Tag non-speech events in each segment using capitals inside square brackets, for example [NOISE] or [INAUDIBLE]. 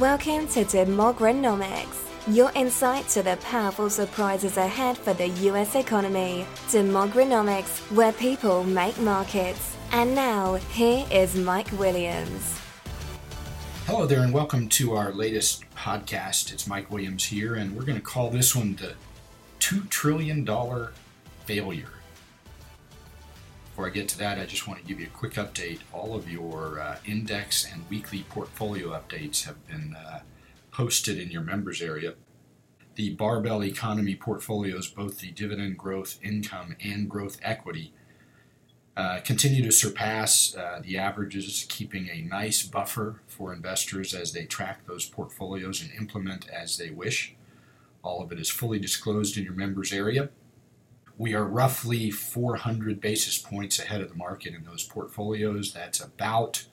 Welcome to Demogranomics, your insight to the powerful surprises ahead for the US economy. Demogranomics, where people make markets. And now, here is Mike Williams. Hello there, and welcome to our latest podcast. It's Mike Williams here, and we're going to call this one the $2 trillion failure. Before I get to that, I just want to give you a quick update. All of your uh, index and weekly portfolio updates have been uh, posted in your members area. The barbell economy portfolios, both the dividend growth income and growth equity, uh, continue to surpass uh, the averages, keeping a nice buffer for investors as they track those portfolios and implement as they wish. All of it is fully disclosed in your members area. We are roughly 400 basis points ahead of the market in those portfolios. That's about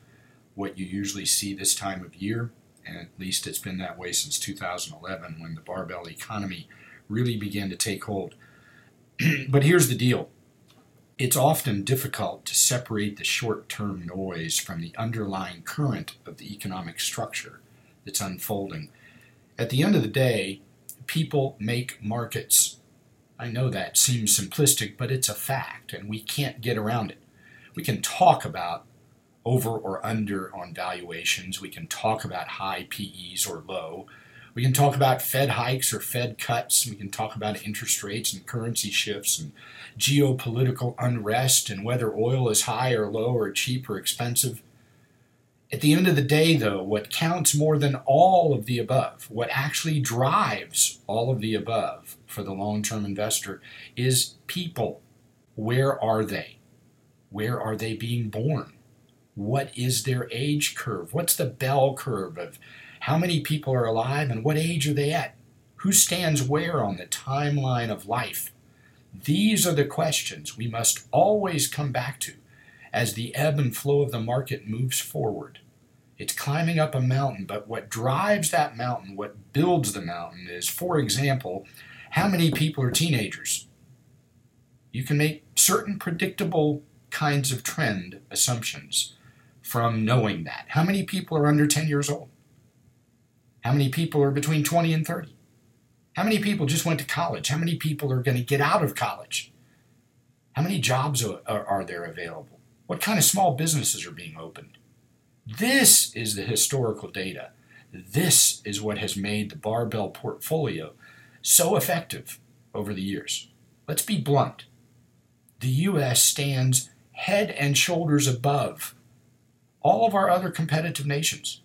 what you usually see this time of year, and at least it's been that way since 2011 when the barbell economy really began to take hold. [CLEARS THROAT] but here's the deal it's often difficult to separate the short term noise from the underlying current of the economic structure that's unfolding. At the end of the day, people make markets I know that seems simplistic, but it's a fact, and we can't get around it. We can talk about over or under on valuations. We can talk about high PEs or low. We can talk about Fed hikes or Fed cuts. We can talk about interest rates and currency shifts and geopolitical unrest and whether oil is high or low or cheap or expensive. At the end of the day, though, what counts more than all of the above, what actually drives all of the above for the long term investor, is people. Where are they? Where are they being born? What is their age curve? What's the bell curve of how many people are alive and what age are they at? Who stands where on the timeline of life? These are the questions we must always come back to as the ebb and flow of the market moves forward. It's climbing up a mountain, but what drives that mountain, what builds the mountain, is, for example, how many people are teenagers. You can make certain predictable kinds of trend assumptions from knowing that. How many people are under 10 years old? How many people are between 20 and 30? How many people just went to college? How many people are going to get out of college? How many jobs are, are, are there available? What kind of small businesses are being opened? This is the historical data. This is what has made the barbell portfolio so effective over the years. Let's be blunt. The U.S. stands head and shoulders above all of our other competitive nations.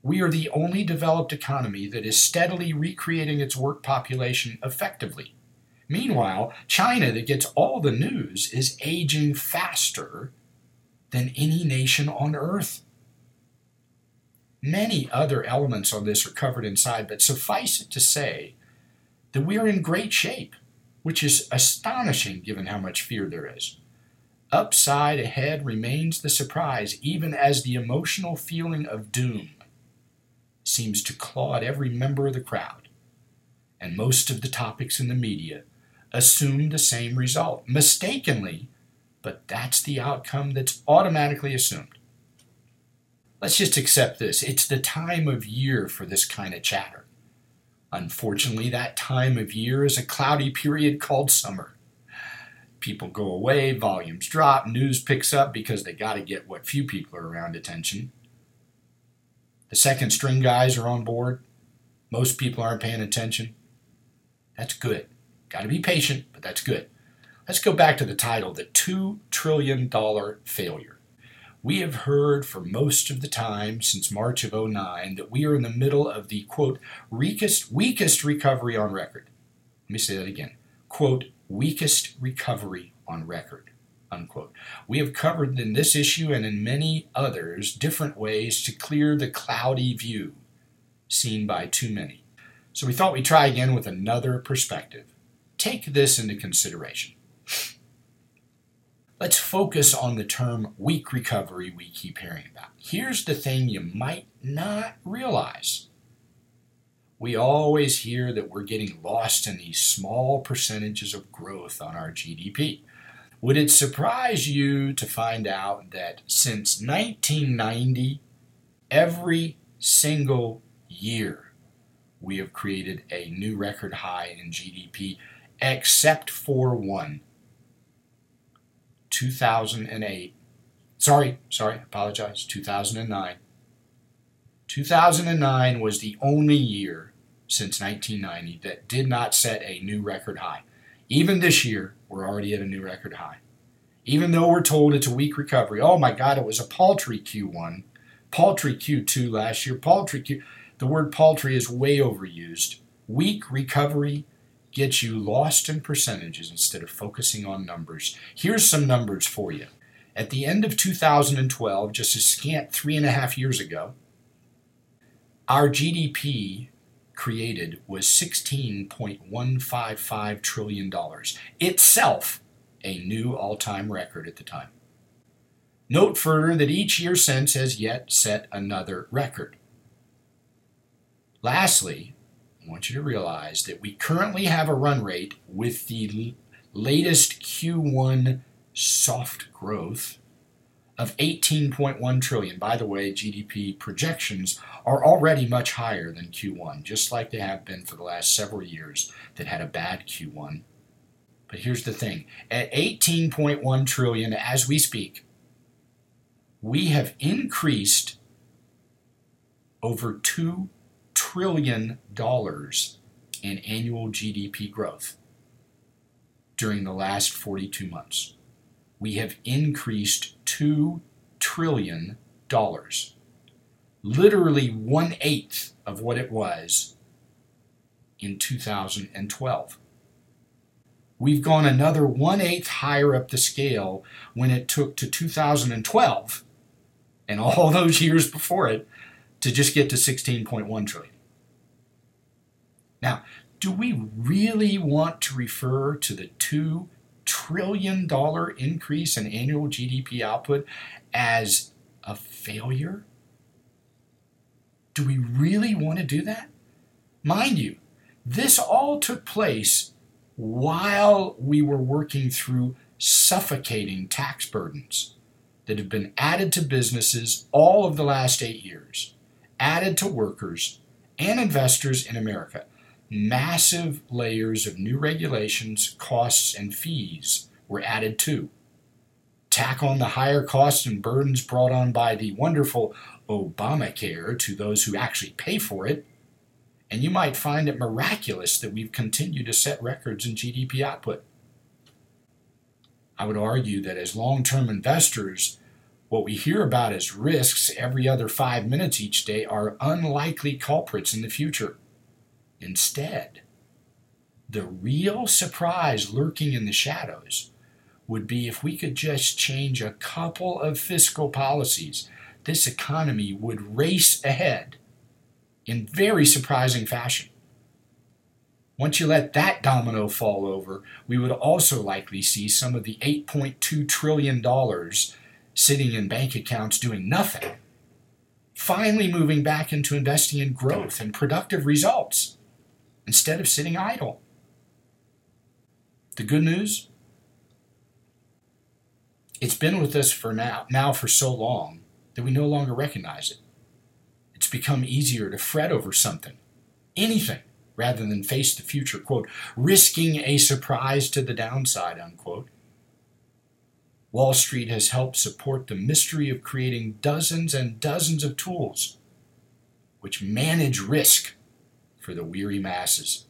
We are the only developed economy that is steadily recreating its work population effectively. Meanwhile, China, that gets all the news, is aging faster than any nation on earth. Many other elements on this are covered inside, but suffice it to say that we are in great shape, which is astonishing given how much fear there is. Upside ahead remains the surprise, even as the emotional feeling of doom seems to claw at every member of the crowd. And most of the topics in the media assume the same result, mistakenly, but that's the outcome that's automatically assumed. Let's just accept this. It's the time of year for this kind of chatter. Unfortunately, that time of year is a cloudy period called summer. People go away, volumes drop, news picks up because they got to get what few people are around attention. The second string guys are on board. Most people aren't paying attention. That's good. Got to be patient, but that's good. Let's go back to the title The $2 Trillion Failure. We have heard for most of the time since March of 09 that we are in the middle of the quote, weakest, weakest recovery on record. Let me say that again. Quote, weakest recovery on record. Unquote. We have covered in this issue and in many others different ways to clear the cloudy view seen by too many. So we thought we'd try again with another perspective. Take this into consideration. Let's focus on the term weak recovery we keep hearing about. Here's the thing you might not realize. We always hear that we're getting lost in these small percentages of growth on our GDP. Would it surprise you to find out that since 1990, every single year, we have created a new record high in GDP, except for one 2008. Sorry, sorry, apologize, 2009. 2009 was the only year since 1990 that did not set a new record high. Even this year, we're already at a new record high. Even though we're told it's a weak recovery, oh my God, it was a paltry Q1, paltry Q2 last year, paltry Q. The word paltry is way overused. Weak recovery gets you lost in percentages instead of focusing on numbers. Here's some numbers for you. At the end of 2012, just a scant three and a half years ago, our GDP created was $16.155 trillion, itself a new all time record at the time. Note further that each year since has yet set another record. Lastly, I want you to realize that we currently have a run rate with the latest Q1 soft growth of 18.1 trillion. By the way, GDP projections are already much higher than Q1, just like they have been for the last several years that had a bad Q1. But here's the thing, at 18.1 trillion as we speak, we have increased over 2 trillion dollars in annual GDP growth during the last 42 months. We have increased $2 trillion, literally one eighth of what it was in 2012. We've gone another one eighth higher up the scale when it took to 2012 and all [LAUGHS] those years before it to just get to 16.1 trillion. Now, do we really want to refer to the $2 trillion increase in annual GDP output as a failure? Do we really want to do that? Mind you, this all took place while we were working through suffocating tax burdens that have been added to businesses all of the last eight years, added to workers and investors in America massive layers of new regulations, costs, and fees were added too. Tack on the higher costs and burdens brought on by the wonderful Obamacare to those who actually pay for it, and you might find it miraculous that we've continued to set records in GDP output. I would argue that as long term investors, what we hear about as risks every other five minutes each day are unlikely culprits in the future. Instead, the real surprise lurking in the shadows would be if we could just change a couple of fiscal policies, this economy would race ahead in very surprising fashion. Once you let that domino fall over, we would also likely see some of the $8.2 trillion sitting in bank accounts doing nothing finally moving back into investing in growth and productive results instead of sitting idle. The good news it's been with us for now, now for so long that we no longer recognize it. It's become easier to fret over something, anything, rather than face the future, quote, risking a surprise to the downside, unquote. Wall Street has helped support the mystery of creating dozens and dozens of tools which manage risk for the weary masses.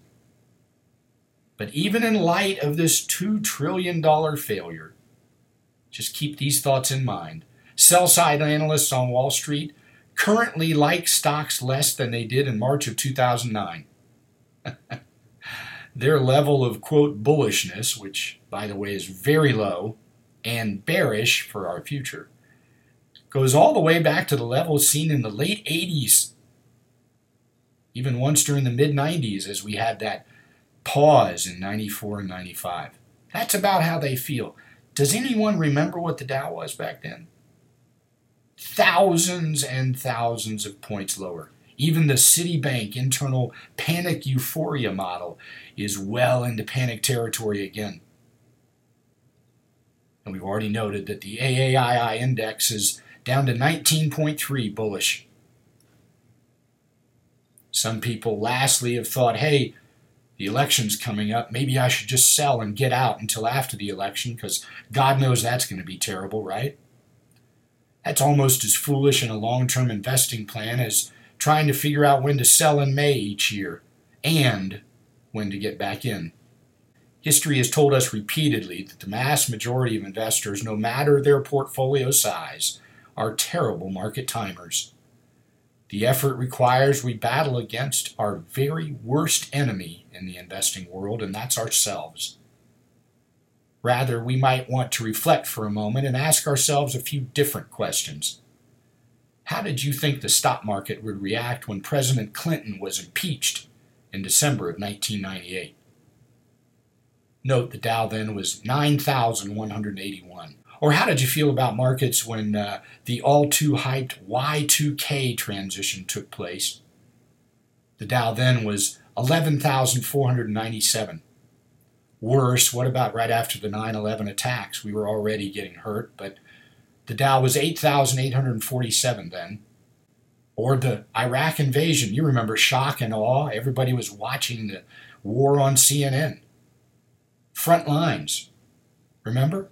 But even in light of this $2 trillion failure, just keep these thoughts in mind. Sell side analysts on Wall Street currently like stocks less than they did in March of 2009. [LAUGHS] Their level of, quote, bullishness, which, by the way, is very low, and bearish for our future, goes all the way back to the levels seen in the late 80s even once during the mid 90s as we had that pause in 94 and 95. That's about how they feel. Does anyone remember what the Dow was back then? Thousands and thousands of points lower. Even the Citibank internal panic euphoria model is well into panic territory again. And we've already noted that the AAII index is down to 19.3 bullish Some people, lastly, have thought, hey, the election's coming up. Maybe I should just sell and get out until after the election because God knows that's going to be terrible, right? That's almost as foolish in a long term investing plan as trying to figure out when to sell in May each year and when to get back in. History has told us repeatedly that the mass majority of investors, no matter their portfolio size, are terrible market timers. The effort requires we battle against our very worst enemy in the investing world, and that's ourselves. Rather, we might want to reflect for a moment and ask ourselves a few different questions. How did you think the stock market would react when President Clinton was impeached in December of 1998? Note the Dow then was 9,181. Or how did you feel about markets when uh, the all too hyped Y2K transition took place? The Dow then was 11,497. Worse, what about right after the 9 11 attacks? We were already getting hurt, but the Dow was 8,847 then. Or the Iraq invasion. You remember shock and awe? Everybody was watching the war on CNN. Front lines. Remember?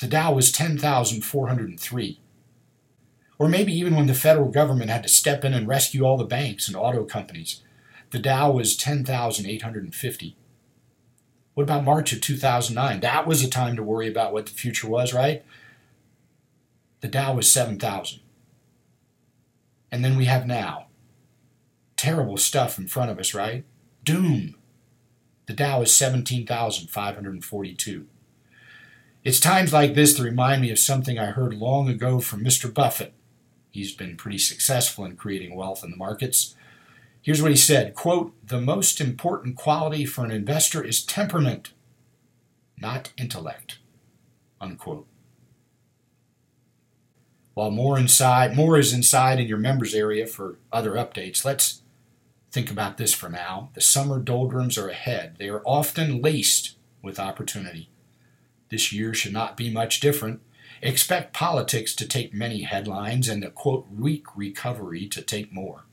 The Dow was 10,403. Or maybe even when the federal government had to step in and rescue all the banks and auto companies, the Dow was 10,850. What about March of 2009? That was a time to worry about what the future was, right? The Dow was 7,000. And then we have now. Terrible stuff in front of us, right? Doom. The Dow is 17,542. It's times like this that remind me of something I heard long ago from Mr. Buffett. He's been pretty successful in creating wealth in the markets. Here's what he said quote, The most important quality for an investor is temperament, not intellect. Unquote. While more inside, more is inside in your members area for other updates, let's think about this for now. The summer doldrums are ahead. They are often laced with opportunity. This year should not be much different. Expect politics to take many headlines and the quote weak recovery to take more.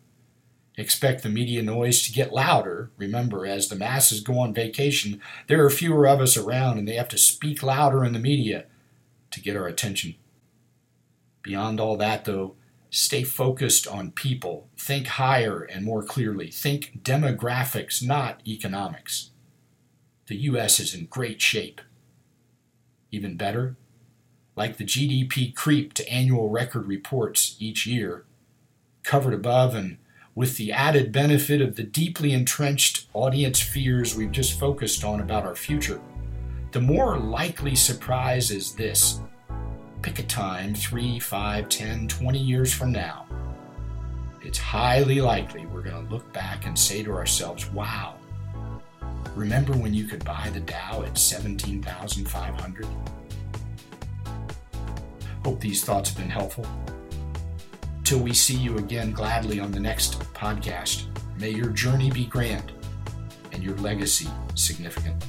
Expect the media noise to get louder. Remember, as the masses go on vacation, there are fewer of us around and they have to speak louder in the media to get our attention. Beyond all that, though, stay focused on people. Think higher and more clearly. Think demographics, not economics. The U.S. is in great shape. Even better, like the GDP creep to annual record reports each year, covered above and with the added benefit of the deeply entrenched audience fears we've just focused on about our future, the more likely surprise is this. Pick a time, 3, 5, 10, 20 years from now. It's highly likely we're going to look back and say to ourselves, wow, Remember when you could buy the Dow at 17,500? Hope these thoughts have been helpful. Till we see you again gladly on the next podcast, may your journey be grand and your legacy significant.